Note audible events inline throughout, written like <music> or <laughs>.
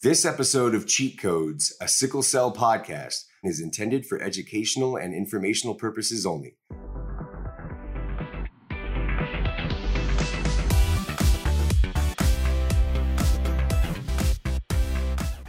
This episode of Cheat Codes, a sickle cell podcast, is intended for educational and informational purposes only.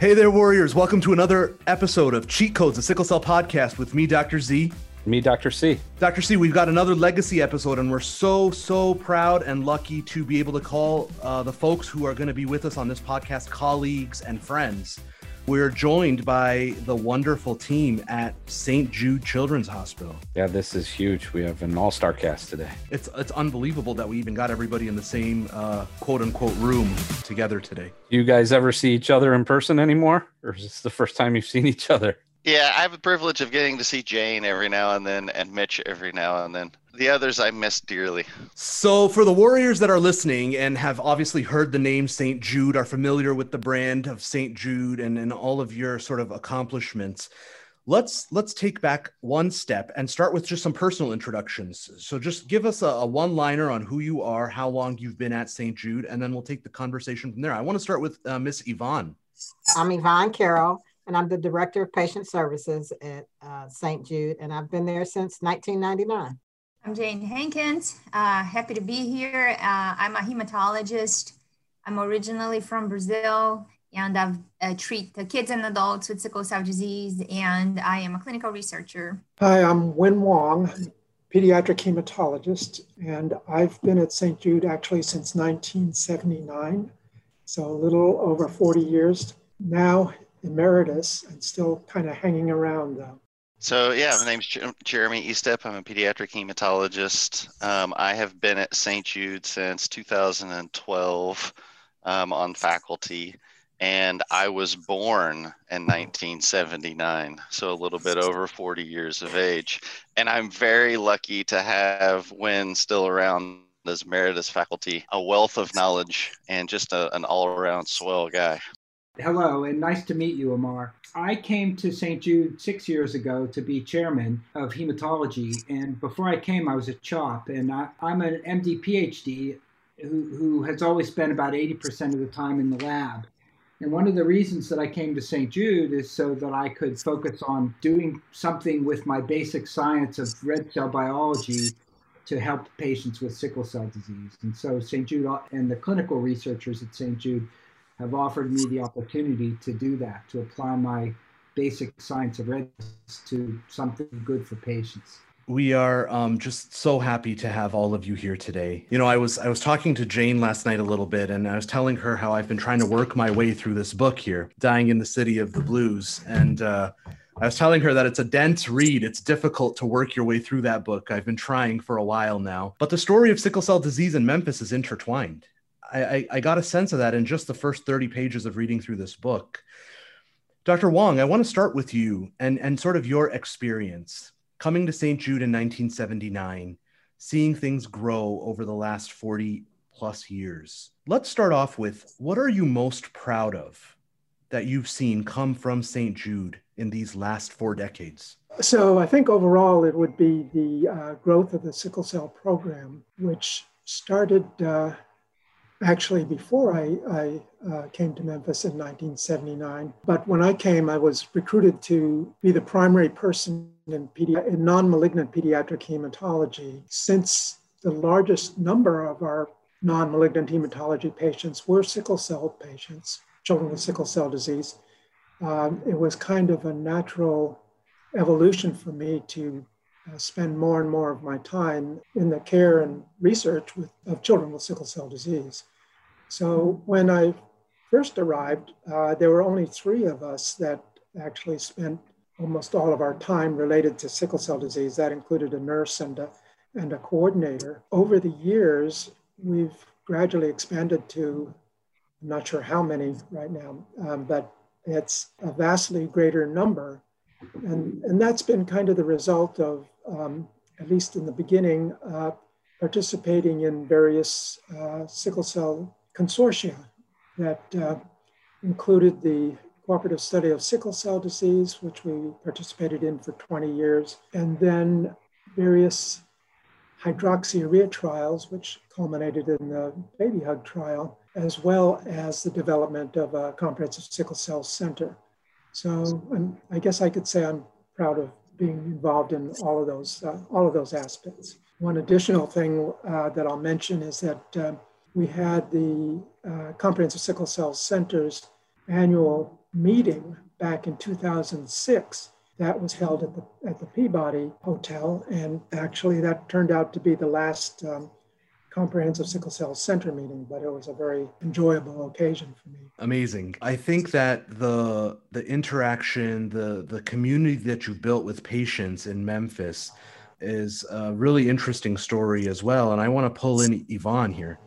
Hey there, Warriors. Welcome to another episode of Cheat Codes, a sickle cell podcast with me, Dr. Z. Me, Dr. C. Dr. C, we've got another legacy episode, and we're so, so proud and lucky to be able to call uh, the folks who are going to be with us on this podcast colleagues and friends. We're joined by the wonderful team at St. Jude Children's Hospital. Yeah, this is huge. We have an all-star cast today. It's it's unbelievable that we even got everybody in the same uh, quote unquote room together today. Do you guys ever see each other in person anymore, or is this the first time you've seen each other? Yeah, I have the privilege of getting to see Jane every now and then and Mitch every now and then. The others I miss dearly. So, for the Warriors that are listening and have obviously heard the name St. Jude, are familiar with the brand of St. Jude and, and all of your sort of accomplishments, let's let's take back one step and start with just some personal introductions. So, just give us a, a one liner on who you are, how long you've been at St. Jude, and then we'll take the conversation from there. I want to start with uh, Miss Yvonne. I'm Yvonne Carroll and I'm the Director of Patient Services at uh, St. Jude, and I've been there since 1999. I'm Jane Hankins. Uh, happy to be here. Uh, I'm a hematologist. I'm originally from Brazil, and I've uh, treat the kids and adults with sickle cell disease, and I am a clinical researcher. Hi, I'm Win Wang, pediatric hematologist, and I've been at St. Jude actually since 1979, so a little over 40 years now emeritus and still kind of hanging around though. So yeah, my name's Jeremie Estepp. I'm a pediatric hematologist. Um, I have been at St. Jude since 2012 um, on faculty, and I was born in 1979, so a little bit over 40 years of age. And I'm very lucky to have Win still around as emeritus faculty, a wealth of knowledge, and just a, an all-around swell guy. Hello, and nice to meet you, Ahmar. I came to St. Jude six years ago to be chairman of hematology, and before I came, I was a CHOP, and I, am an MD PhD who, who has always spent about 80% of the time in the lab. And one of the reasons that I came to St. Jude is so that I could focus on doing something with my basic science of red cell biology to help patients with sickle cell disease. And so St. Jude and the clinical researchers at St. Jude have offered me the opportunity to do that, to apply my basic science of readiness to something good for patients. We are um, just so happy to have all of you here today. You know, I was I was talking to Jane last night a little bit, and I was telling her how I've been trying to work my way through this book here, "Dying in the City of the Blues," and uh, I was telling her that it's a dense read. It's difficult to work your way through that book. I've been trying for a while now, but the story of sickle cell disease in Memphis is intertwined. I, I got a sense of that in just the first 30 pages of reading through this book. Dr. Wang, I want to start with you and, and sort of your experience coming to St. Jude in 1979, seeing things grow over the last 40 plus years. Let's start off with what are you most proud of that you've seen come from St. Jude in these last four decades? So, I think overall it would be the uh, growth of the sickle cell program, which started uh, actually before I, I uh, came to Memphis in 1979. But when I came, I was recruited to be the primary person in, pedi- in non malignant pediatric hematology. Since the largest number of our non malignant hematology patients were sickle cell patients, children with sickle cell disease, um, it was kind of a natural evolution for me to uh, spend more and more of my time in the care and research with, of children with sickle cell disease. So when I first arrived, uh, there were only three of us that actually spent almost all of our time related to sickle cell disease. That included a nurse and a, and a coordinator. Over the years, we've gradually expanded to, I'm not sure how many right now, um, but it's a vastly greater number. And, and that's been kind of the result of, um, at least in the beginning, uh, participating in various uh, sickle cell consortia that uh, included the Cooperative Study of Sickle Cell Disease, which we participated in for 20 years, and then various hydroxyurea trials, which culminated in the Baby Hug trial, as well as the development of a comprehensive sickle cell center. So I'm, i guess I could say I'm proud of being involved in all of those uh, all of those aspects. One additional thing uh, that I'll mention is that uh, we had the uh, Comprehensive Sickle Cell Center's annual meeting back in 2006. That was held at the at the Peabody Hotel, and actually that turned out to be the last um, comprehensive sickle cell center meeting, but it was a very enjoyable occasion for me. Amazing. I think that the the interaction, the the community that you've built with patients in Memphis is a really interesting story as well. And I want to pull in Yvonne here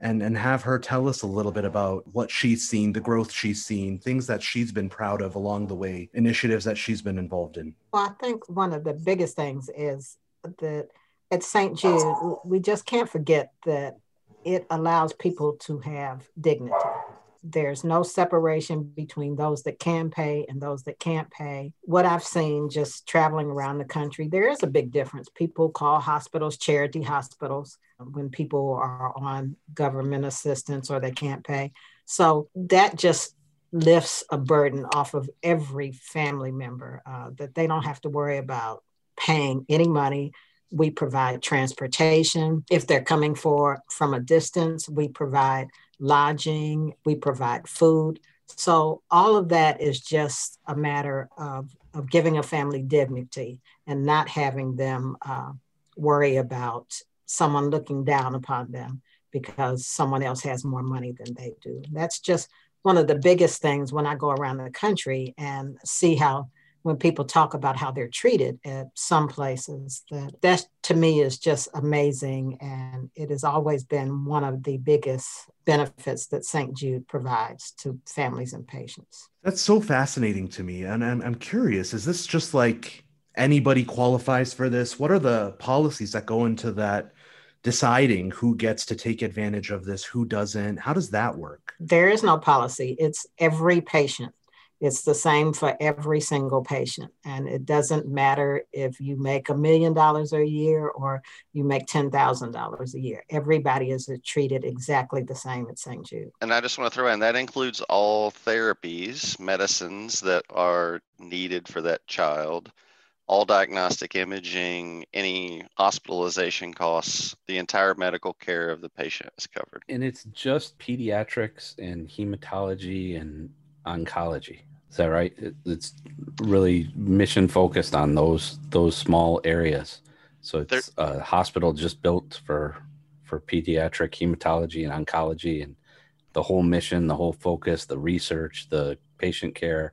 and and have her tell us a little bit about what she's seen, the growth she's seen, things that she's been proud of along the way, initiatives that she's been involved in. Well, I think one of the biggest things is that at St. Jude, we just can't forget that it allows people to have dignity. There's no separation between those that can pay and those that can't pay. What I've seen just traveling around the country, there is a big difference. People call hospitals charity hospitals when people are on government assistance or they can't pay. So that just lifts a burden off of every family member uh, that they don't have to worry about paying any money we provide transportation. If they're coming for from a distance, we provide lodging, we provide food. So all of that is just a matter of, of giving a family dignity and not having them uh, worry about someone looking down upon them because someone else has more money than they do. That's just one of the biggest things when I go around the country and see how when people talk about how they're treated at some places that that to me is just amazing and it has always been one of the biggest benefits that st jude provides to families and patients. That's so fascinating to me and I'm, I'm curious is this just like anybody qualifies for this? What are the policies that go into that deciding who gets to take advantage of this who doesn't? How does that work? There is no policy. It's every patient it's the same for every single patient. And it doesn't matter if you make a million dollars a year or you make $10,000 a year. Everybody is treated exactly the same at St. Jude. And I just want to throw in that includes all therapies, medicines that are needed for that child, all diagnostic imaging, any hospitalization costs, the entire medical care of the patient is covered. And it's just pediatrics and hematology and oncology. Is that right? It's really mission focused on those those small areas. So it's there, a hospital just built for for pediatric hematology and oncology, and the whole mission, the whole focus, the research, the patient care,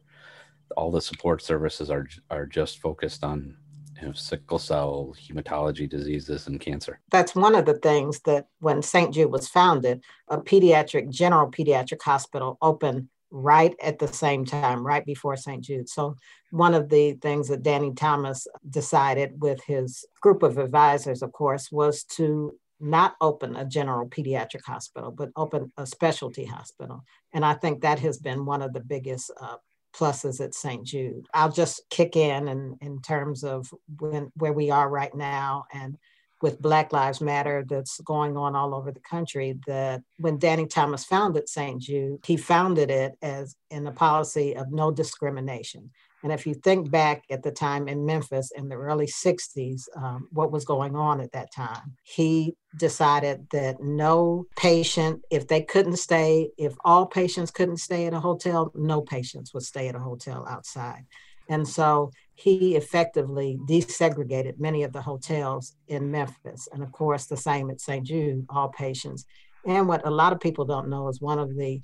all the support services are are just focused on you know, sickle cell hematology diseases and cancer. That's one of the things that when St. Jude was founded, a pediatric general pediatric hospital opened right at the same time, right before St. Jude. So, one of the things that Danny Thomas decided with his group of advisors, of course, was to not open a general pediatric hospital, but open a specialty hospital. And I think that has been one of the biggest uh, pluses at St. Jude. I'll just kick in in, in terms of when, where we are right now and with Black Lives Matter that's going on all over the country. That when Danny Thomas founded St. Jude, he founded it as in a policy of no discrimination. And if you think back at the time in Memphis in the early 60s, um, what was going on at that time, he decided that no patient, if they couldn't stay, if all patients couldn't stay at a hotel, no patients would stay at a hotel outside. And so he effectively desegregated many of the hotels in Memphis. And of course, the same at St. Jude, all patients. And what a lot of people don't know is one of the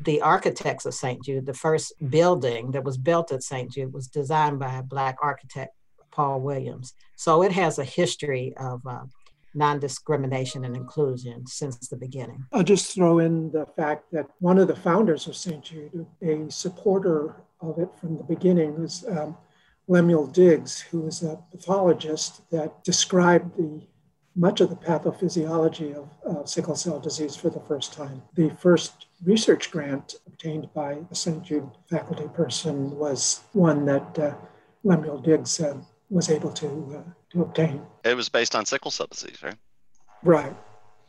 the architects of St. Jude, the first building that was built at St. Jude was designed by a Black architect, Paul Williams. So it has a history of uh, non discrimination and inclusion since the beginning. I'll just throw in the fact that one of the founders of St. Jude, a supporter of it from the beginning, was um, Lemuel Diggs, who was a pathologist that described the much of the pathophysiology of uh, sickle cell disease for the first time. The first research grant obtained by a St. Jude faculty person was one that uh, Lemuel Diggs uh, was able to, uh, to obtain. It was based on sickle cell disease, right? Right.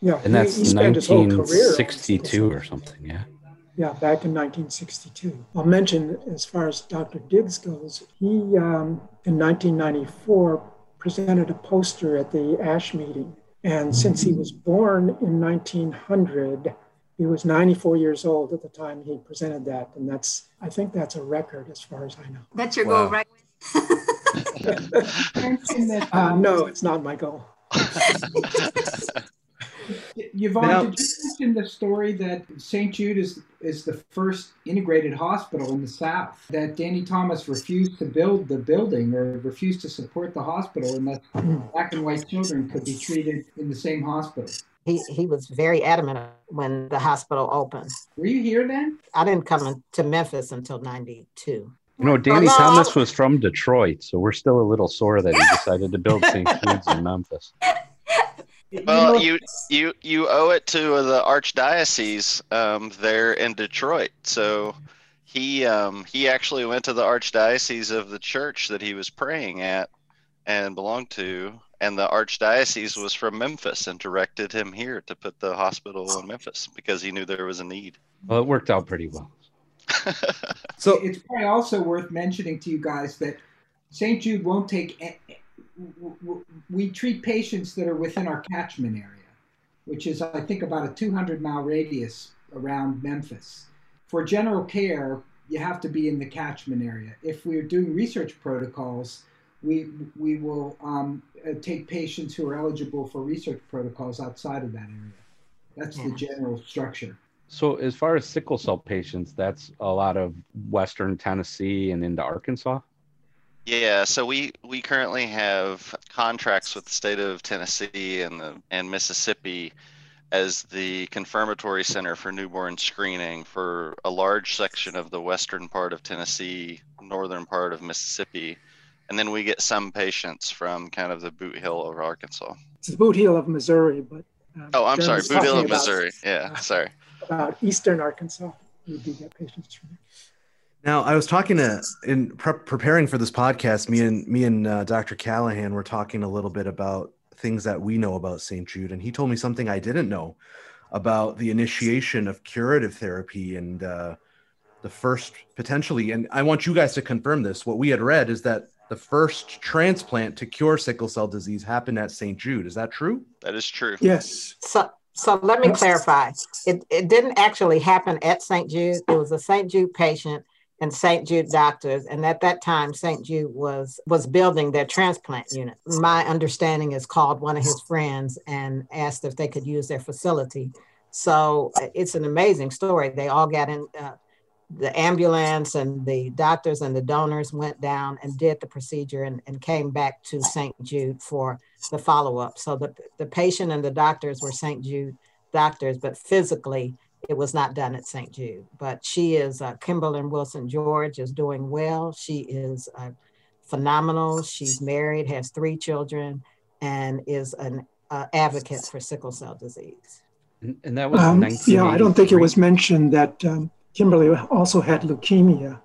Yeah. And he- that's he spent his whole career on sickle 1962 or something. Yeah. Yeah, back in 1962. I'll mention, as far as Dr. Diggs goes, he, um, in 1994, presented a poster at the ASH meeting. And since he was born in 1900, he was 94 years old at the time he presented that. And that's, I think that's a record as far as I know. That's your Wow. goal, right? <laughs> <laughs> Uh, no, it's not my goal. <laughs> Yvonne, Now- did you mention the story that St. Jude is is the first integrated hospital in the South? That Danny Thomas refused to build the building or refused to support the hospital, and that black and white children could be treated in the same hospital. He, he was very adamant when the hospital opened. Were you here then? I didn't come to Memphis until 92. You know, Danny Hello? Thomas was from Detroit, so we're still a little sore that he <laughs> decided to build St. Jude's in Memphis. Well, you you you owe it to the archdiocese um, there in Detroit. So he um, he actually went to the archdiocese of the church that he was praying at and belonged to, and the archdiocese was from Memphis and directed him here to put the hospital in Memphis because he knew there was a need. Well, it worked out pretty well. So <laughs> it's probably also worth mentioning to you guys that St. Jude won't take. A- w- w- We treat patients that are within our catchment area, which is, I think, about a 200 mile radius around Memphis. For general care, you have to be in the catchment area. If we're doing research protocols, we we will um, uh, take patients who are eligible for research protocols outside of that area. That's the general structure. So, as far as sickle cell patients, that's a lot of Western Tennessee and into Arkansas. Yeah, so we we currently have contracts with the state of Tennessee and the and Mississippi as the confirmatory center for newborn screening for a large section of the western part of Tennessee, northern part of Mississippi, and then we get some patients from kind of the Boot Hill of Arkansas. It's the Boot Heel of Missouri, but. um, Oh, I'm sorry, Boot Hill of about- Missouri. Yeah, sorry. About eastern Arkansas, we do get patients from there. Now, I was talking to in prep, preparing for this podcast. Me and me and uh, Dr. Callaghan were talking a little bit about things that we know about St. Jude, and he told me something I didn't know about the initiation of curative therapy and uh, the first potentially. And I want you guys to confirm this. What we had read is that the first transplant to cure sickle cell disease happened at St. Jude. Is that true? That is true. Yes. So, so let me clarify. It, it didn't actually happen at St. Jude. It was a St. Jude patient and St. Jude doctors. And at that time, St. Jude was was building their transplant unit. My understanding is called one of his friends and asked if they could use their facility. So uh, it's an amazing story. They all got in. Uh, the ambulance and the doctors and the donors went down and did the procedure and, and came back to St. Jude for the follow up. So the, the patient and the doctors were St. Jude doctors, but physically it was not done at St. Jude. But she is, uh, Kimberlyn Wilson George is doing well. She is uh, phenomenal. She's married, has three children, and is an uh, advocate for sickle cell disease. And, and that was Um, yeah, I don't think it was mentioned that um, Kimberly also had leukemia,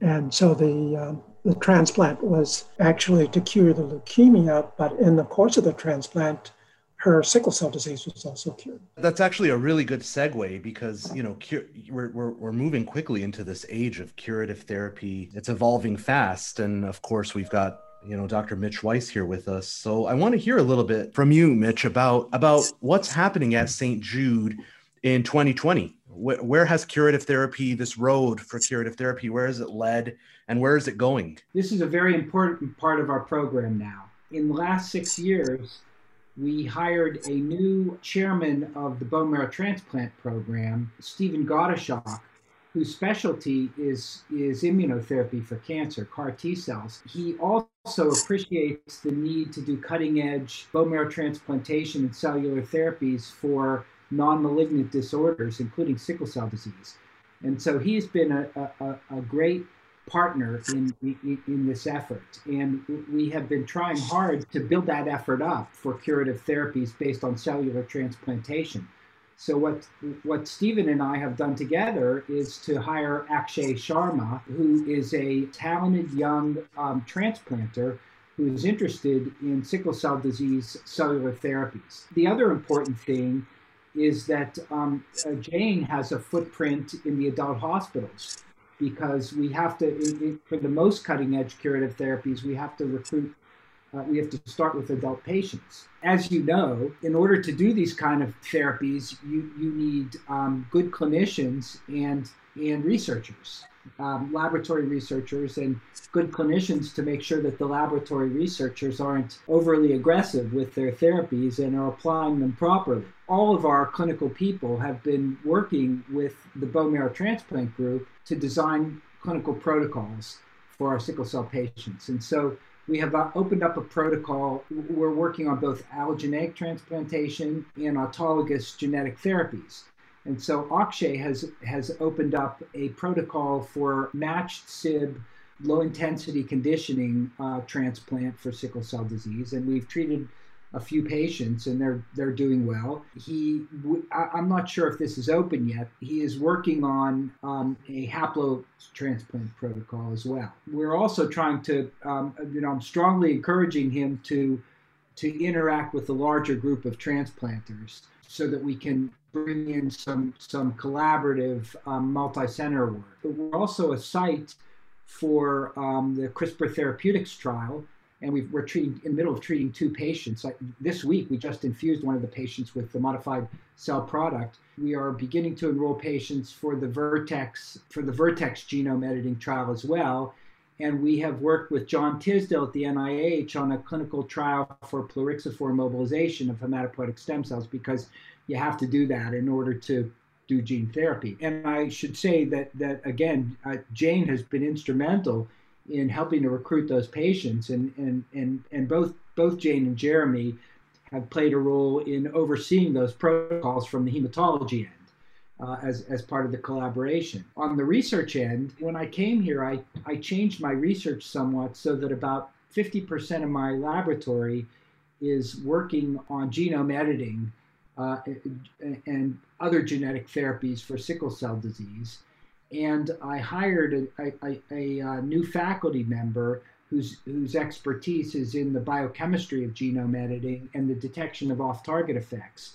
and so the um, the transplant was actually to cure the leukemia. But in the course of the transplant, her sickle cell disease was also cured. That's actually a really good segue because you know cure, we're, we're we're moving quickly into this age of curative therapy. It's evolving fast, and of course we've got you know Dr. Mitch Weiss here with us. So I want to hear a little bit from you, Mitch, about about what's happening at St. Jude in 2020. Where, where has curative therapy, this road for curative therapy, where has it led, and where is it going? This is a very important part of our program now. In the last six years, we hired a new chairman of the bone marrow transplant program, Stephen Gottschalk, whose specialty is, is immunotherapy for cancer, CAR T cells. He also appreciates the need to do cutting edge bone marrow transplantation and cellular therapies for non malignant disorders, including sickle cell disease. And so he's been a, a, a great partner in, in, in this effort. And we have been trying hard to build that effort up for curative therapies based on cellular transplantation. So what what Stephen and I have done together is to hire Akshay Sharma, who is a talented young um, transplanter who is interested in sickle cell disease cellular therapies. The other important thing is that um, uh, Jane has a footprint in the adult hospitals because we have to, it, it, for the most cutting edge curative therapies, we have to recruit, uh, we have to start with adult patients. As you know, in order to do these kind of therapies, you, you need um, good clinicians and, and researchers um, laboratory researchers and good clinicians to make sure that the laboratory researchers aren't overly aggressive with their therapies and are applying them properly. All of our clinical people have been working with the bone marrow transplant group to design clinical protocols for our sickle cell patients. And so we have uh, opened up a protocol. We're working on both allogeneic transplantation and autologous genetic therapies. And so Akshay has, has opened up a protocol for matched SIB low intensity conditioning uh, transplant for sickle cell disease. And we've treated a few patients and they're they're doing well. He, I, am not sure if this is open yet. He is working on um, a haplo transplant protocol as well. We're also trying to, um, you know, I'm strongly encouraging him to to interact with a larger group of transplanters so that we can bring in some some collaborative um, multi-center work. But we're also a site for um, the CRISPR therapeutics trial, and we are treating in the middle of treating two patients. Like this week, we just infused one of the patients with the modified cell product. We are beginning to enroll patients for the Vertex for the Vertex genome editing trial as well. And we have worked with John Tisdale at the NIH on a clinical trial for plerixafor mobilization of hematopoietic stem cells because you have to do that in order to do gene therapy. And I should say that that again, uh, Jane has been instrumental in helping to recruit those patients, and and and and both both Jane and Jeremie have played a role in overseeing those protocols from the hematology end. Uh, as, as part of the collaboration. On the research end, when I came here, I, I changed my research somewhat so that about 50% of my laboratory is working on genome editing uh, and other genetic therapies for sickle cell disease. And I hired a, a, a, a new faculty member whose, whose expertise is in the biochemistry of genome editing and the detection of off target effects.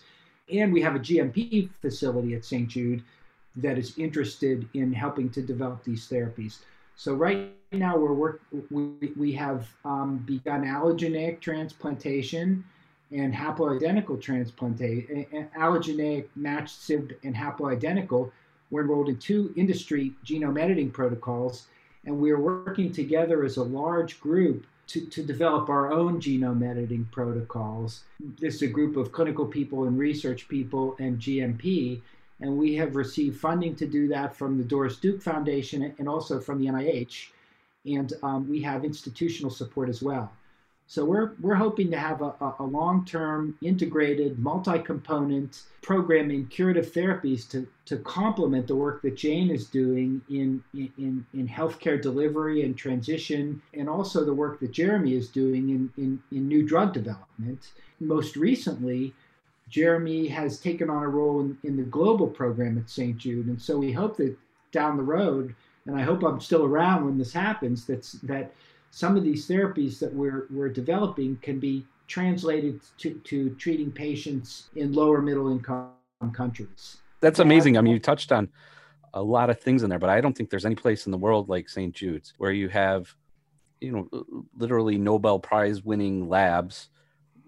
And we have a GMP facility at St. Jude that is interested in helping to develop these therapies. So right now we're work, we, we have um, begun allogeneic transplantation and haploidentical transplantation, allogeneic matched SIB and haploidentical, were enrolled in two industry genome editing protocols, and we are working together as a large group to, to develop our own genome editing protocols. This is a group of clinical people and research people and GMP, and we have received funding to do that from the Doris Duke Foundation and also from the NIH, and um, we have institutional support as well. So we're, we're hoping to have a, a long-term integrated multi-component program in curative therapies to, to complement the work that Jane is doing in, in, in healthcare delivery and transition, and also the work that Jeremie is doing in, in, in new drug development. Most recently, Jeremie has taken on a role in, in the global program at St. Jude. And so we hope that down the road, and I hope I'm still around when this happens, that's, that some of these therapies that we're, we're developing can be translated to, to treating patients in lower middle income countries. That's amazing. I mean, you touched on a lot of things in there, but I don't think there's any place in the world like St. Jude's where you have, you know, literally Nobel Prize winning labs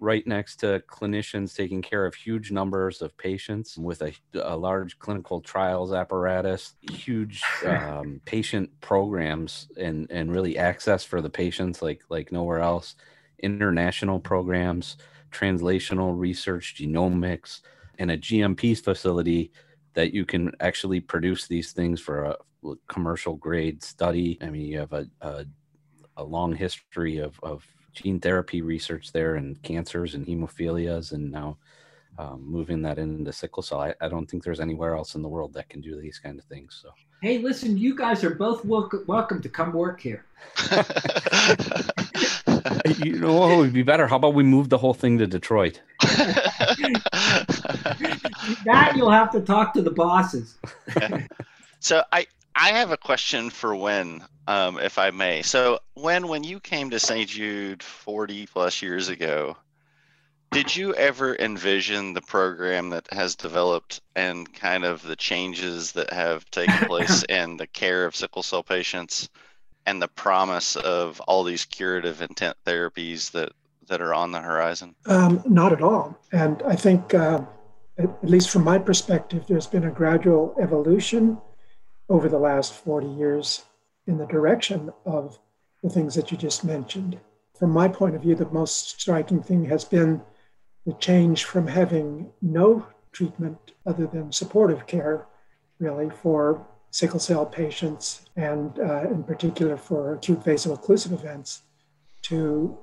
right next to clinicians taking care of huge numbers of patients with a, a large clinical trials apparatus, huge <laughs> um, patient programs, and and really access for the patients like like nowhere else. International programs, translational research, genomics, and a GMP facility that you can actually produce these things for a commercial grade study. I mean, you have a, a, a long history of, of gene therapy research there and cancers and hemophilias and now um, moving that into sickle cell. I, I, don't think there's anywhere else in the world that can do these kind of things. So, hey, listen, you guys are both welcome, welcome to come work here. <laughs> <laughs> you know what would be better? How about we move the whole thing to Detroit? <laughs> that you'll have to talk to the bosses. so I I have a question for Win, um, if I may. So, when when you came to St. Jude 40 plus years ago, did you ever envision the program that has developed and kind of the changes that have taken place <laughs> in the care of sickle cell patients and the promise of all these curative intent therapies that that are on the horizon? Um, not at all. And I think, uh, at least from my perspective, there's been a gradual evolution over the last 40 years in the direction of the things that you just mentioned. From my point of view, the most striking thing has been the change from having no treatment other than supportive care, really, for sickle cell patients and, uh, in particular, for acute vaso-occlusive events, to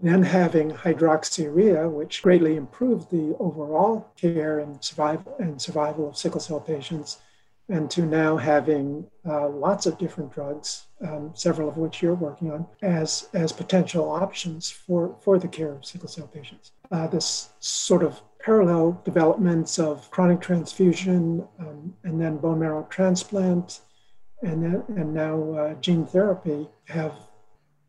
then having hydroxyurea, which greatly improved the overall care and survival and survival of sickle cell patients, and to now having uh, lots of different drugs, um, several of which you're working on, as as potential options for for the care of sickle cell patients. Uh, this sort of parallel developments of chronic transfusion um, and then bone marrow transplant and then, and now uh, gene therapy have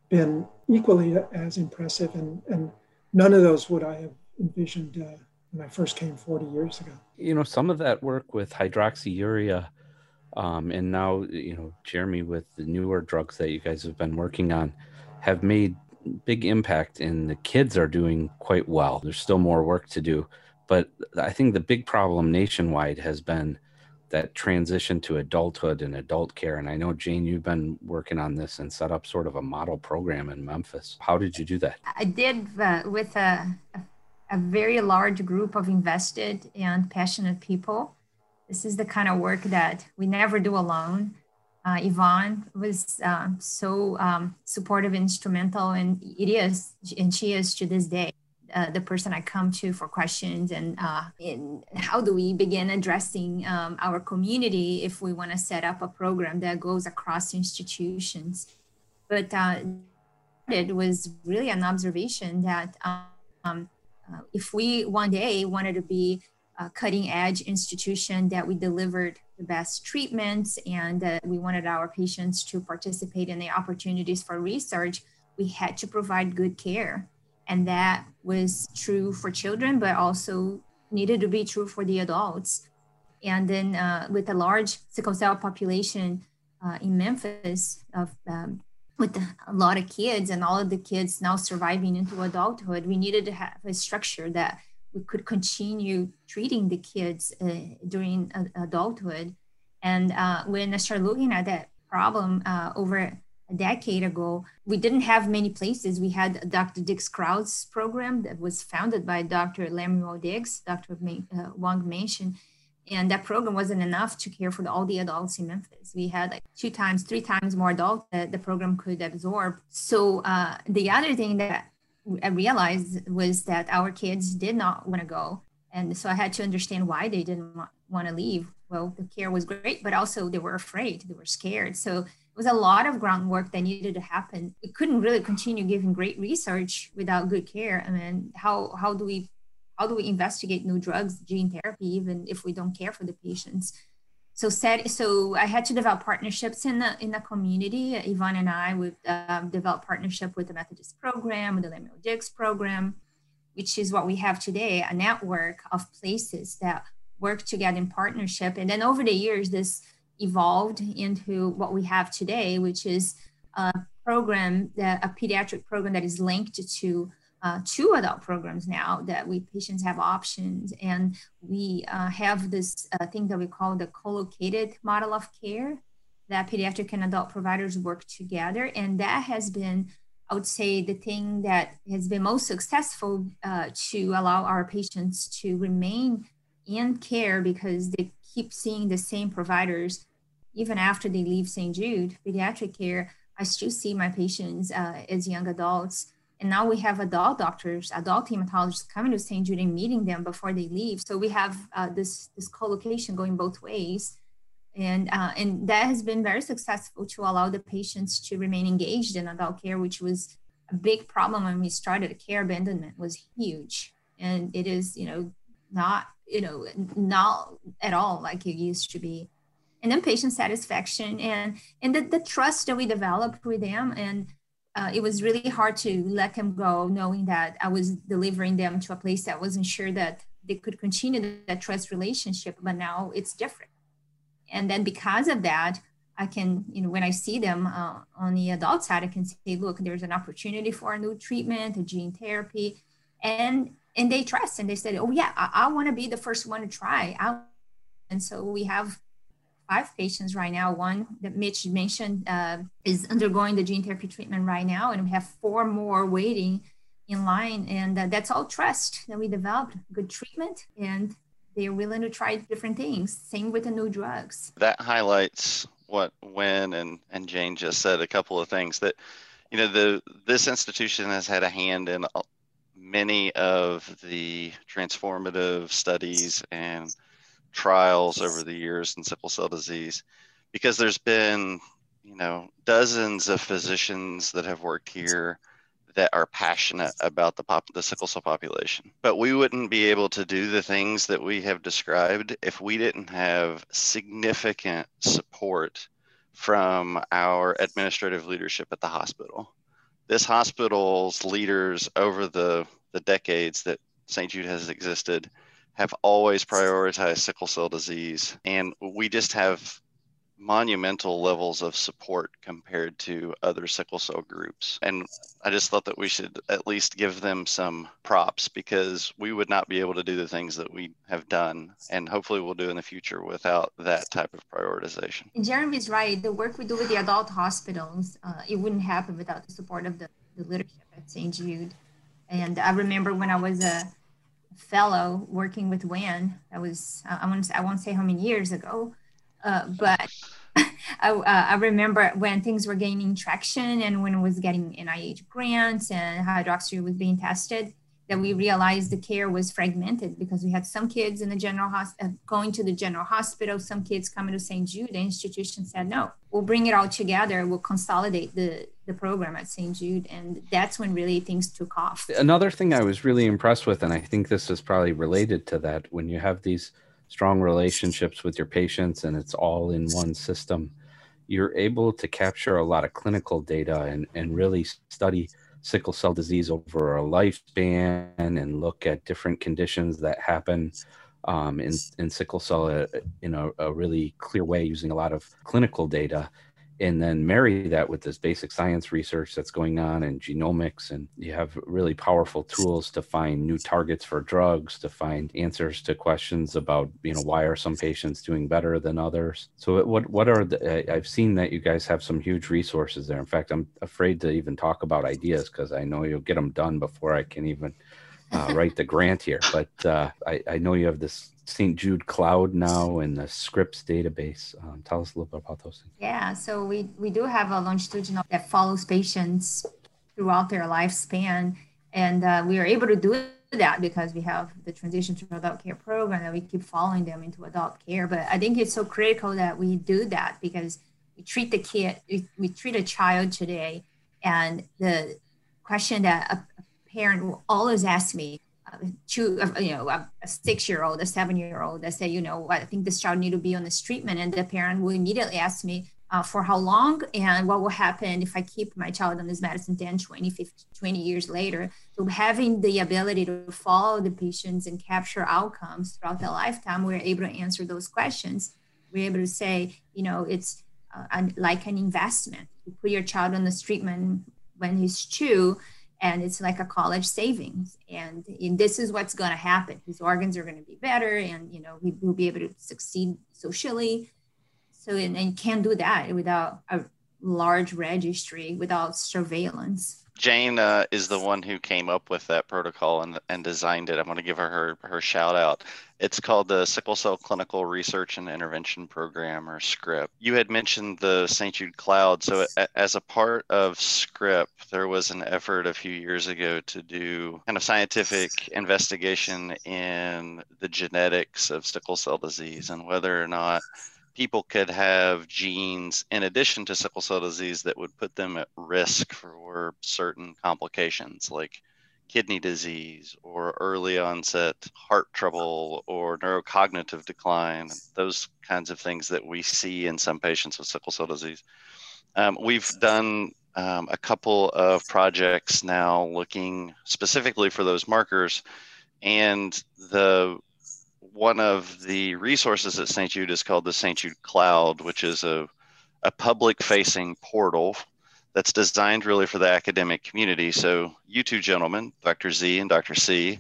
been equally as impressive, and, and none of those would I have envisioned uh, when I first came 40 years ago. You know, some of that work with hydroxyurea, um, and now, you know, Jeremie, with the newer drugs that you guys have been working on, have made big impact, and the kids are doing quite well. There's still more work to do. But I think the big problem nationwide has been that transition to adulthood and adult care. And I know, Jane, you've been working on this and set up sort of a model program in Memphis. How did you do that? I did uh, with a, a very large group of invested and passionate people. This is the kind of work that we never do alone. Uh, Yvonne was uh, so um, supportive, instrumental, and it is, and she is to this day uh, the person I come to for questions and uh, in how do we begin addressing um, our community if we want to set up a program that goes across institutions. But uh, it was really an observation that um, uh, if we one day wanted to be a cutting edge institution that we delivered the best treatments and we wanted our patients to participate in the opportunities for research, we had to provide good care. And that was true for children but also needed to be true for the adults. And then uh, with a large sickle cell population uh, in memphis of um, with a lot of kids and all of the kids now surviving into adulthood we needed to have a structure that we could continue treating the kids uh, during adulthood and uh, when i started looking at that problem uh, over a decade ago, we didn't have many places. We had Dr. Diggs-Kraus program that was founded by Dr. Lemuel Diggs, Dr. Uh, Wang mentioned. And that program wasn't enough to care for all the adults in Memphis. We had like two times, three times more adults that the program could absorb. So uh, the other thing that I realized was that our kids did not want to go. And so I had to understand why they didn't want to leave. Well, the care was great, but also they were afraid, they were scared. So it was a lot of groundwork that needed to happen. We couldn't really continue giving great research without good care. I mean, how how do we how do we investigate new drugs, gene therapy, even if we don't care for the patients? So said so I had to develop partnerships in the in the community. Yvonne and I would um, develop partnership with the Methodist program, with the Lemuel Diggs program, which is what we have today, a network of places that work together in partnership. And then over the years, this evolved into what we have today, which is a program that a pediatric program that is linked to uh, two adult programs now that we patients have options and we uh, have this uh, thing that we call the co-located model of care that pediatric and adult providers work together and that has been i would say the thing that has been most successful uh, to allow our patients to remain in care because they keep seeing the same providers even after they leave St. Jude pediatric care. I still see my patients uh, as young adults. And now we have adult doctors, adult hematologists coming to St. Jude and meeting them before they leave. So we have uh, this, this co-location going both ways. And, uh, and that has been very successful to allow the patients to remain engaged in adult care, which was a big problem when we started. Care abandonment was huge. And it is, you know, not, you know, not at all like it used to be and then patient satisfaction and and the, the trust that we develop with them and uh, it was really hard to let them go knowing that i was delivering them to a place that wasn't sure that they could continue that trust relationship but now it's different. And then because of that i can you know when i see them uh, on the adult side i can say look there's an opportunity for a new treatment a gene therapy and and they trust and they said oh yeah i, I want to be the first one to try. I, and so we have five patients right now. One that mitch mentioned uh, is undergoing the gene therapy treatment right now and we have four more waiting in line and uh, that's all trust that we developed good treatment and they're willing to try different things. Same with the new drugs. That highlights what Win and and jane just said a couple of things that you know the this institution has had a hand in many of the transformative studies and trials over the years in sickle cell disease because there's been you know dozens of physicians that have worked here that are passionate about the pop the sickle cell population. But we wouldn't be able to do the things that we have described if we didn't have significant support from our administrative leadership at the hospital. This hospital's leaders over the, the decades that St. Jude has existed have always prioritized sickle cell disease. And we just have monumental levels of support compared to other sickle cell groups. And I just thought that we should at least give them some props because we would not be able to do the things that we have done and hopefully we'll do in the future without that type of prioritization. Jeremie's right. The work we do with the adult hospitals, uh, it wouldn't happen without the support of the, the leadership at St. Jude. And I remember when I was a fellow working with Win, I was, I won't, I won't say how many years ago, uh, but <laughs> I, uh, I, remember when things were gaining traction and when it was getting NIH grants and hydroxyurea was being tested, that we realized the care was fragmented because we had some kids in the general hospital uh, going to the general hospital, some kids coming to St. Jude. The institution said, no, we'll bring it all together. We'll consolidate the, the program at St. Jude. And that's when really things took off. Another thing I was really impressed with, and I think this is probably related to that, when you have these – strong relationships with your patients and it's all in one system, you're able to capture a lot of clinical data and, and really study sickle cell disease over a lifespan and look at different conditions that happen um, in, in sickle cell uh, in a, a, really clear way using a lot of clinical data and then marry that with this basic science research that's going on and genomics and you have really powerful tools to find new targets for drugs to find answers to questions about you know why are some patients doing better than others. So what what are the i've seen that you guys have some huge resources there. In fact i'm afraid to even talk about ideas because i know you'll get them done before i can even uh, write the grant here but uh, I, I know you have this St. Jude Cloud now and the SCRIP database. Um, tell us a little bit about those things. Yeah, so we, we do have a longitudinal that follows patients throughout their lifespan. And uh, we are able to do that because we have the transition to adult care program that we keep following them into adult care. But I think it's so critical that we do that because we treat the kid, we, we treat a child today. And the question that a parent will always ask me two, you know, a, six-year-old, a seven-year-old that say, you know, I think this child need to be on this treatment, and the parent will immediately ask me uh, for how long and what will happen if I keep my child on this medicine 10, 20, 50, 20 years later. So having the ability to follow the patients and capture outcomes throughout their lifetime, we're able to answer those questions. We're able to say, you know, it's uh, like an investment. You put your child on this treatment when he's two, and it's like a college savings. And, and this is what's going to happen. His organs are going to be better and you know he will be able to succeed socially. So and, and can't do that without a large registry without surveillance Jane uh, is the one who came up with that protocol and, and designed it. I'm going to give her, her her shout out. It's called the Sickle Cell Clinical Research and Intervention Program, or SCRIP. You had mentioned the St. Jude Cloud. So, as a part of SCRIP, there was an effort a few years ago to do kind of scientific investigation in the genetics of sickle cell disease and whether or not people could have genes in addition to sickle cell disease that would put them at risk for certain complications like kidney disease or early onset heart trouble or neurocognitive decline, those kinds of things that we see in some patients with sickle cell disease. Um, we've done um, a couple of projects now looking specifically for those markers, and the one of the resources at St. Jude is called the St. Jude Cloud, which is a, a public facing portal that's designed really for the academic community. So, you two gentlemen, Dr. Z and Dr. C,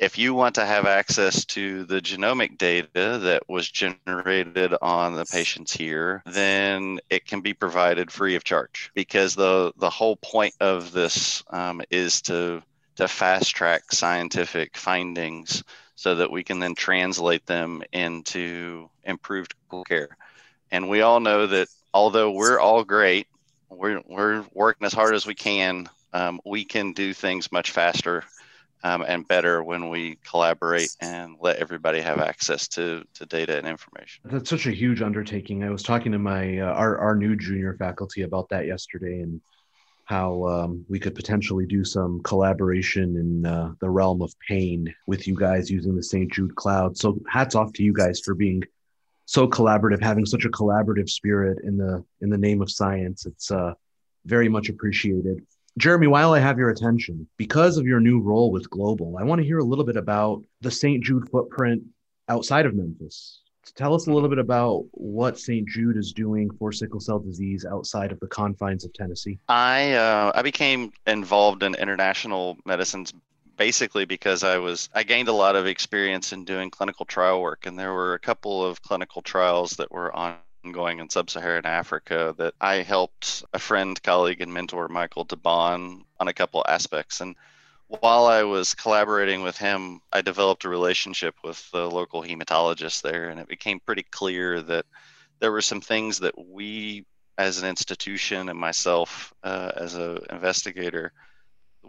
if you want to have access to the genomic data that was generated on the patients here, then it can be provided free of charge because the, the whole point of this um, is to, to fast track scientific findings so that we can then translate them into improved care. And we all know that although we're all great, we're, we're working as hard as we can, um, we can do things much faster um, and better when we collaborate and let everybody have access to, to data and information. That's such a huge undertaking. I was talking to my uh, our, our new junior faculty about that yesterday, and how um, we could potentially do some collaboration in uh, the realm of pain with you guys using the St. Jude Cloud. So hats off to you guys for being so collaborative, having such a collaborative spirit in the in the name of science. It's uh, very much appreciated. Jeremie, while I have your attention, because of your new role with Global, I want to hear a little bit about the St. Jude footprint outside of Memphis tell us a little bit about what St. Jude is doing for sickle cell disease outside of the confines of Tennessee. I uh, I became involved in international medicines basically because I was I gained a lot of experience in doing clinical trial work, and there were a couple of clinical trials that were ongoing in sub-Saharan Africa that I helped a friend, colleague, and mentor, Michael DeBaun, on a couple aspects, and while I was collaborating with him, I developed a relationship with the local hematologist there, and it became pretty clear that there were some things that we, as an institution, and myself uh, as an investigator,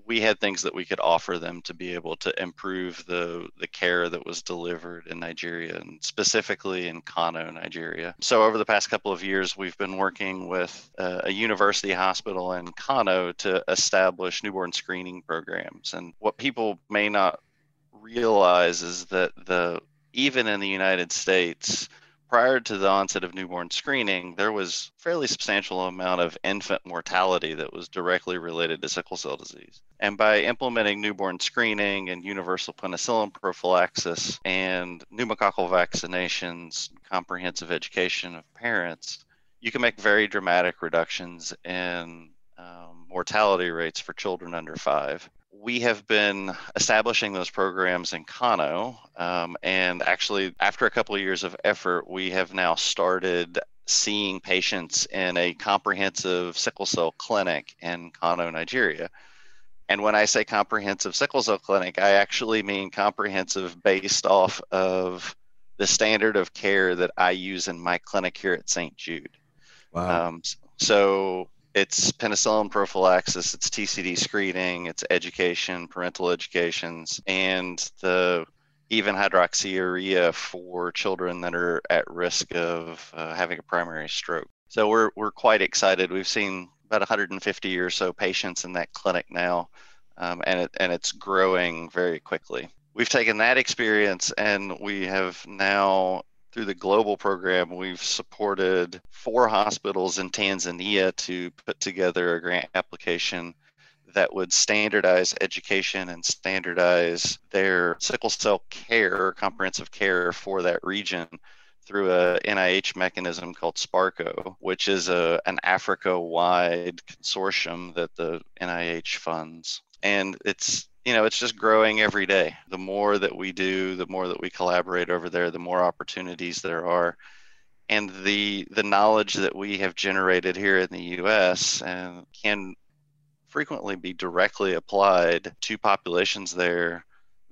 we had things that we could offer them to be able to improve the the care that was delivered in Nigeria and specifically in Kano, Nigeria. So over the past couple of years, we've been working with a university hospital in Kano to establish newborn screening programs. And what people may not realize is that the even in the United States, prior to the onset of newborn screening, there was fairly substantial amount of infant mortality that was directly related to sickle cell disease. And by implementing newborn screening and universal penicillin prophylaxis and pneumococcal vaccinations, comprehensive education of parents, you can make very dramatic reductions in um, mortality rates for children under five we have been establishing those programs in Kano. Um, and actually, after a couple of years of effort, we have now started seeing patients in a comprehensive sickle cell clinic in Kano, Nigeria. And when I say comprehensive sickle cell clinic, I actually mean comprehensive based off of the standard of care that I use in my clinic here at St. Jude. Wow. Um, so it's penicillin prophylaxis, it's TCD screening, it's education, parental educations, and the even hydroxyurea for children that are at risk of uh, having a primary stroke. So we're we're quite excited. We've seen about 150 or so patients in that clinic now, um, and it and it's growing very quickly. We've taken that experience and we have now through the global program, we've supported four hospitals in Tanzania to put together a grant application that would standardize education and standardize their sickle cell care, comprehensive care for that region through a NIH mechanism called SPARCO, which is a, an Africa-wide consortium that the NIH funds. And it's you know, it's just growing every day. The more that we do, the more that we collaborate over there, the more opportunities there are. And the the knowledge that we have generated here in the US and can frequently be directly applied to populations there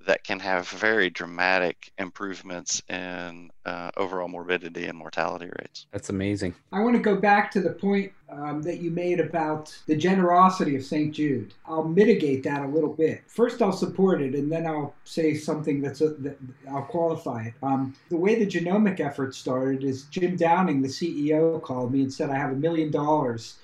that can have very dramatic improvements in uh, overall morbidity and mortality rates. That's amazing. I want to go back to the point um, that you made about the generosity of St. Jude. I'll mitigate that a little bit. First, I'll support it, and then I'll say something that's a, that I'll qualify it. Um, the way the genomic effort started is Jim Downing, the CEO, called me and said, "I have a million dollars."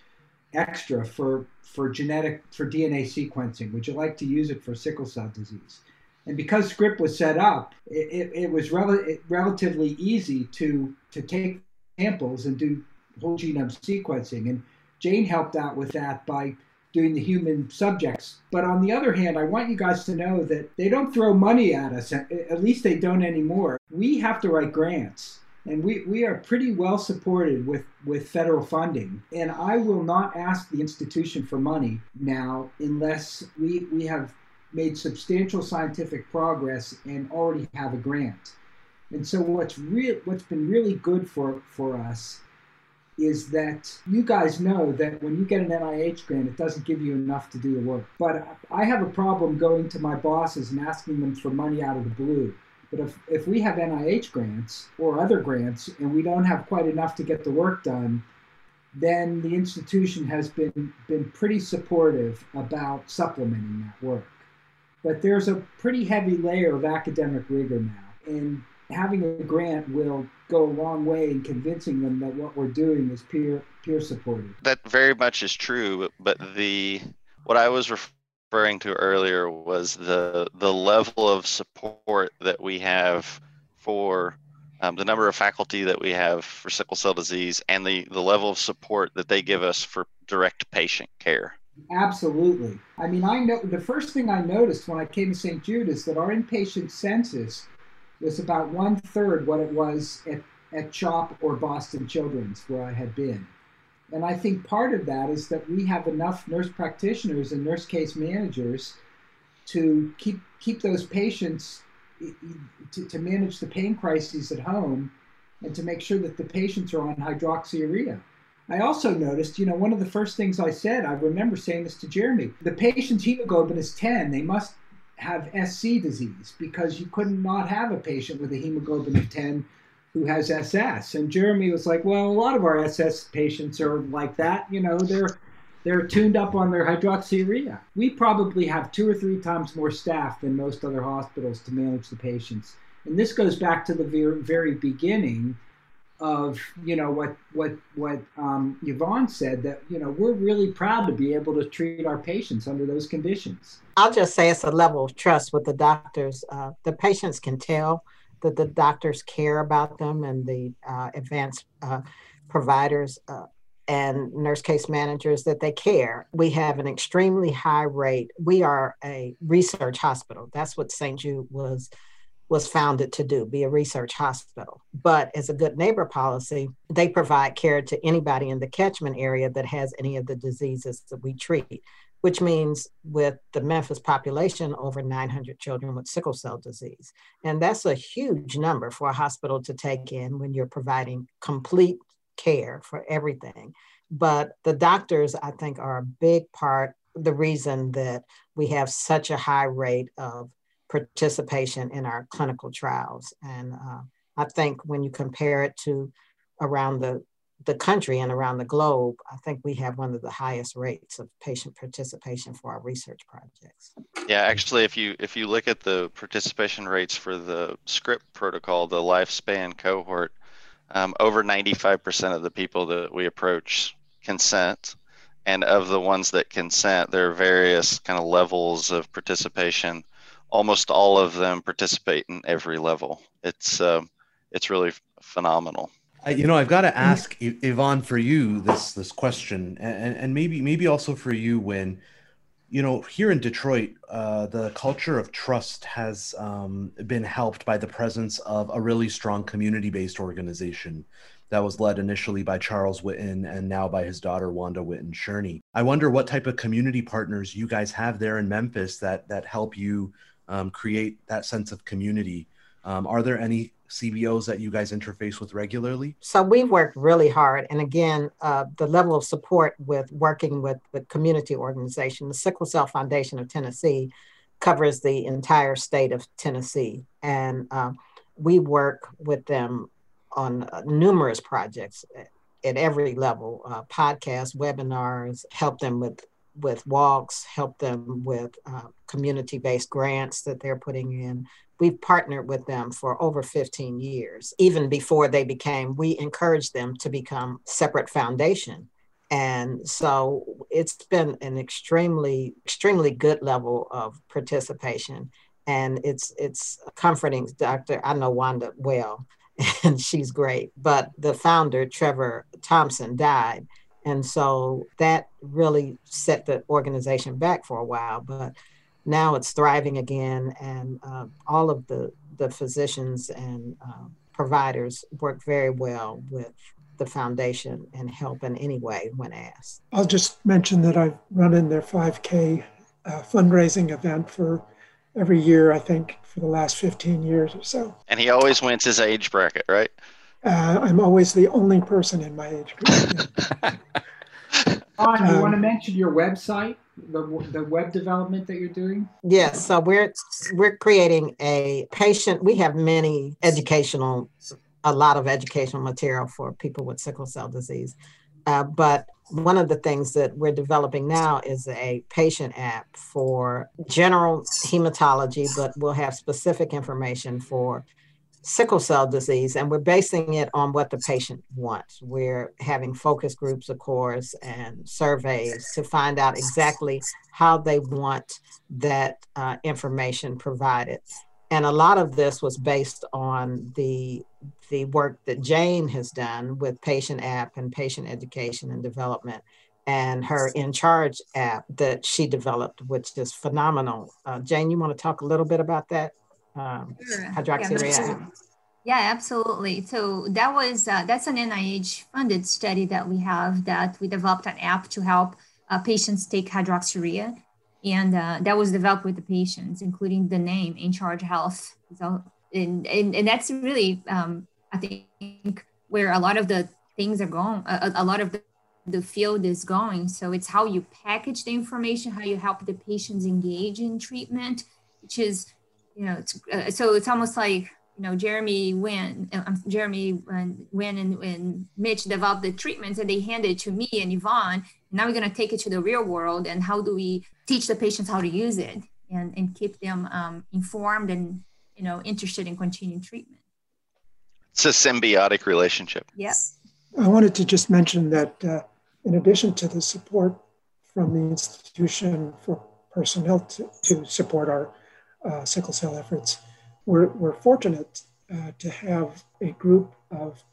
extra for for genetic for DNA sequencing. Would you like to use it for sickle cell disease? And because SCRIP was set up, it, it, it was rel- it, relatively easy to to take samples and do whole genome sequencing. And Jane helped out with that by doing the human subjects. But on the other hand, I want you guys to know that they don't throw money at us. At least they don't anymore. We have to write grants. And we, we are pretty well supported with, with federal funding. And I will not ask the institution for money now unless we, we have made substantial scientific progress and already have a grant. And so what's real what's been really good for, for us is that you guys know that when you get an NIH grant, it doesn't give you enough to do the work. But I have a problem going to my bosses and asking them for money out of the blue. But if, if we have NIH grants or other grants and we don't have quite enough to get the work done, then the institution has been, been pretty supportive about supplementing that work. But there's a pretty heavy layer of academic rigor now. And having a grant will go a long way in convincing them that what we're doing is peer peer supported. That very much is true, but the what I was referring to earlier was the the level of support that we have for um, the number of faculty that we have for sickle cell disease and the the level of support that they give us for direct patient care. Absolutely. I mean, I know the first thing I noticed when I came to St. Jude is that our inpatient census was about one third what it was at, at CHOP or Boston Children's, where I had been. And I think part of that is that we have enough nurse practitioners and nurse case managers to keep keep those patients to, to manage the pain crises at home and to make sure that the patients are on hydroxyurea. I also noticed, you know, one of the first things I said, I remember saying this to Jeremie, the patient's hemoglobin is 10. They must have SC disease because you could not not have a patient with a hemoglobin of 10 who has SS. And Jeremie was like, well, a lot of our SS patients are like that. You know, they're they're tuned up on their hydroxyurea. We probably have two or three times more staff than most other hospitals to manage the patients. And this goes back to the very, very beginning of you know what what what um, Yvonne said that you know we're really proud to be able to treat our patients under those conditions. I'll just say it's a level of trust with the doctors. Uh, the patients can tell that the doctors care about them and the uh, advanced uh, providers uh, and nurse case managers that they care. We have an extremely high rate. We are a research hospital. That's what St. Jude was was founded to do, be a research hospital. But as a good neighbor policy, they provide care to anybody in the catchment area that has any of the diseases that we treat, which means with the Memphis population, over 900 children with sickle cell disease. And that's a huge number for a hospital to take in when you're providing complete care for everything. But the doctors, I think, are a big part, the reason that we have such a high rate of participation in our clinical trials. And uh, I think when you compare it to around the, the country and around the globe, I think we have one of the highest rates of patient participation for our research projects. Yeah, actually, if you if you look at the participation rates for the SCRIP protocol, the lifespan cohort, um, over 95% of the people that we approach consent. And of the ones that consent, there are various kind of levels of participation almost all of them participate in every level. It's uh, it's really phenomenal. you know, I've got to ask Yvonne for you this this question, and and maybe maybe also for you when, you know, here in Detroit, uh, the culture of trust has um, been helped by the presence of a really strong community based organization that was led initially by Charles Whitten and now by his daughter Wanda Whitten Shurney. I wonder what type of community partners you guys have there in Memphis that that help you um, create that sense of community. Um, are there any CBOs that you guys interface with regularly? So we've worked really hard. And again, uh, the level of support with working with the community organization, the Sickle Cell Foundation of Tennessee covers the entire state of Tennessee. And uh, we work with them on uh, numerous projects at every level, uh, podcasts, webinars, help them with with walks, help them with uh, community based grants that they're putting in. We've partnered with them for over 15 years. Even before they became, we encouraged them to become separate foundation. And so it's been an extremely, extremely good level of participation. And it's it's comforting. Dr. I know Wanda well, <laughs> and she's great. But the founder, Trevor Thompson, died. And so that really set the organization back for a while. But now it's thriving again. And uh, all of the, the physicians and uh, providers work very well with the foundation and help in any way when asked. I'll just mention that I've run in their 5K uh, fundraising event for every year, I think, for the last 15 years or so. And he always wins his age bracket, right? Uh, I'm always the only person in my age group. <laughs> On, um, you want to mention your website, the, the web development that you're doing? Yes. So we're we're creating a patient. We have many educational, a lot of educational material for people with sickle cell disease, uh, but one of the things that we're developing now is a patient app for general hematology, but we'll have specific information for sickle cell disease, and we're basing it on what the patient wants. We're having focus groups, of course, and surveys to find out exactly how they want that uh, information provided. And a lot of this was based on the the work that Jane has done with Patient App and patient education and development, and her In Charge app that she developed, which is phenomenal. Uh, Jane, you want to talk a little bit about that? Um, sure. hydroxyurea. Yeah, yeah, absolutely. So that was uh, that's an NIH funded study that we have that we developed an app to help uh, patients take hydroxyurea, and uh, that was developed with the patients, including the name In Charge Health. So and and, and that's really um, I think where a lot of the things are going. A, a lot of the, the field is going. So it's how you package the information, how you help the patients engage in treatment, which is you know, it's, uh, so it's almost like you know Jeremie when uh, um, Jeremie when when and, and Mitch developed the treatments and they handed it to me and Yvonne. And now we're going to take it to the real world and how do we teach the patients how to use it and and keep them um, informed and you know interested in continuing treatment. It's a symbiotic relationship. Yes. I wanted to just mention that uh, in addition to the support from the institution for personnel to, to support our uh, sickle cell efforts, we're, we're fortunate uh, to have a group of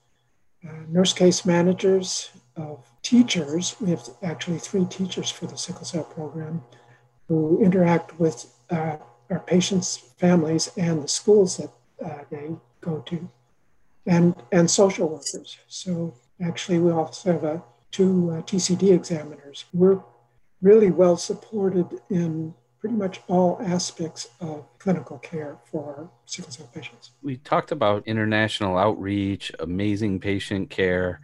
uh, nurse case managers, of teachers. We have actually three teachers for the sickle cell program who interact with uh, our patients' families and the schools that uh, they go to, and, and social workers. So actually, we also have a, two TCD examiners. We're really well supported in pretty much all aspects of clinical care for sickle cell patients. We talked about international outreach, amazing patient care,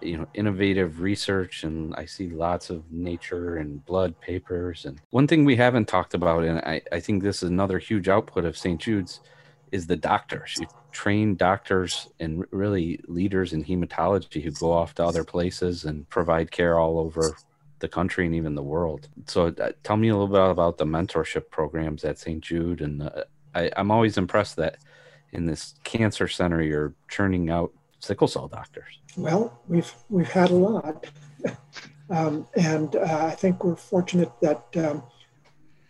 you know, innovative research, and I see lots of nature and blood papers. And one thing we haven't talked about, and I, I think this is another huge output of St. Jude's, is the doctors. You train doctors and really leaders in hematology who go off to other places and provide care all over the country and even the world. So, uh, tell me a little bit about the mentorship programs at St. Jude. And uh, I, I'm always impressed that in this cancer center, you're churning out sickle cell doctors. Well, we've we've had a lot, <laughs> um, and uh, I think we're fortunate that um,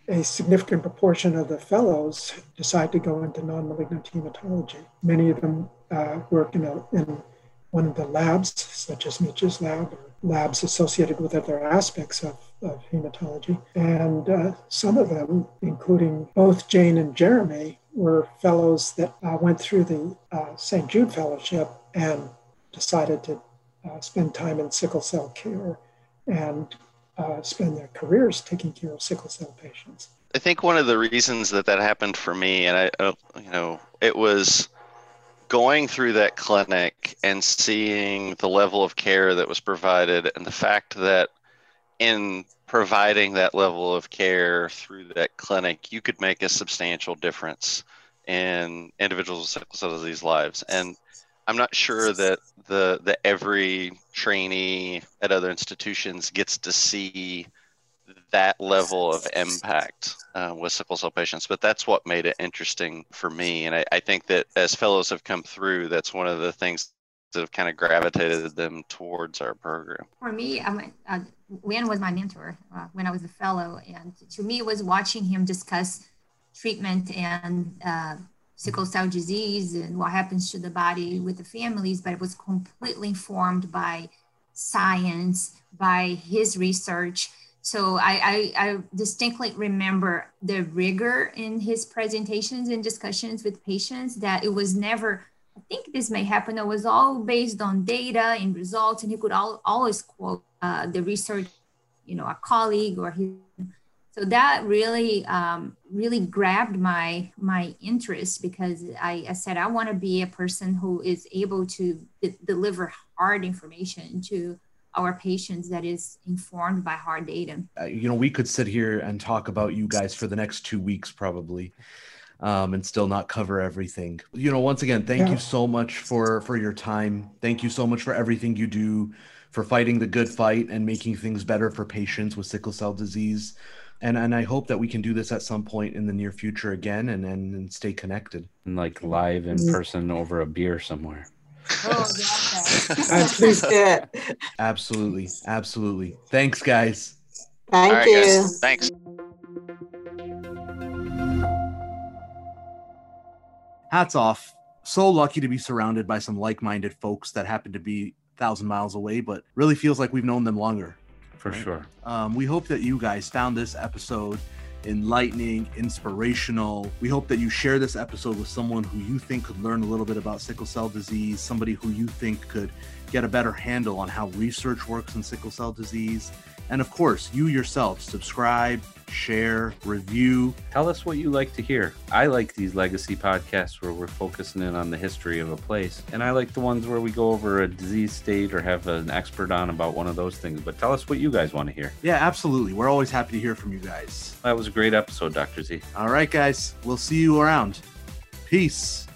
a significant proportion of the fellows decide to go into non-malignant hematology. Many of them uh, work in, a, in one of the labs, such as Mitch's lab or labs associated with other aspects of, of hematology. And uh, some of them, including both Jane and Jeremie, were fellows that uh, went through the uh, St. Jude Fellowship and decided to uh, spend time in sickle cell care and uh, spend their careers taking care of sickle cell patients. I think one of the reasons that that happened for me, and I, you know, it was going through that clinic and seeing the level of care that was provided and the fact that in providing that level of care through that clinic you could make a substantial difference in individuals with sickle cell disease lives. And i'm not sure that the the every trainee at other institutions gets to see that level of impact uh, with sickle cell patients. But that's what made it interesting for me. And I, I, think that as fellows have come through, that's one of the things that have kind of gravitated them towards our program? For me, I went, uh, Win was my mentor uh, when I was a fellow, and to me, it was watching him discuss treatment and uh, sickle cell disease and what happens to the body with the families, but it was completely informed by science, by his research. So I, I, I, distinctly remember the rigor in his presentations and discussions with patients that it was never, I think this may happen, it was all based on data and results, and he could all, always quote uh, the research, you know, a colleague or his so that really um, really grabbed my my interest because I, I said I want to be a person who is able to d- deliver hard information to our patients that is informed by hard data. Uh, you know, we could sit here and talk about you guys for the next two weeks probably. Um, and still not cover everything. You know, once again, thank yeah. you so much for for your time. Thank you so much for everything you do, for fighting the good fight and making things better for patients with sickle cell disease and and I hope that we can do this at some point in the near future again and and, and stay connected. And like live in person over a beer somewhere. Oh, yeah. <laughs> absolutely, absolutely. Thanks, guys. Thank right, you. Guys. Thanks. Hats off. So lucky to be surrounded by some like-minded folks that happen to be thousand miles away, but really feels like we've known them longer for right? sure. Um, we hope that you guys found this episode enlightening, inspirational. We hope that you share this episode with someone who you think could learn a little bit about sickle cell disease, somebody who you think could get a better handle on how research works in sickle cell disease. And of course, you yourself subscribe, share, review. Tell us what you like to hear. I like these legacy podcasts where we're focusing in on the history of a place. And I like the ones where we go over a disease state or have an expert on about one of those things. But tell us what you guys want to hear. Yeah, absolutely. We're always happy to hear from you guys. That was a great episode, Dr. Z. All right, guys. We'll see you around. Peace.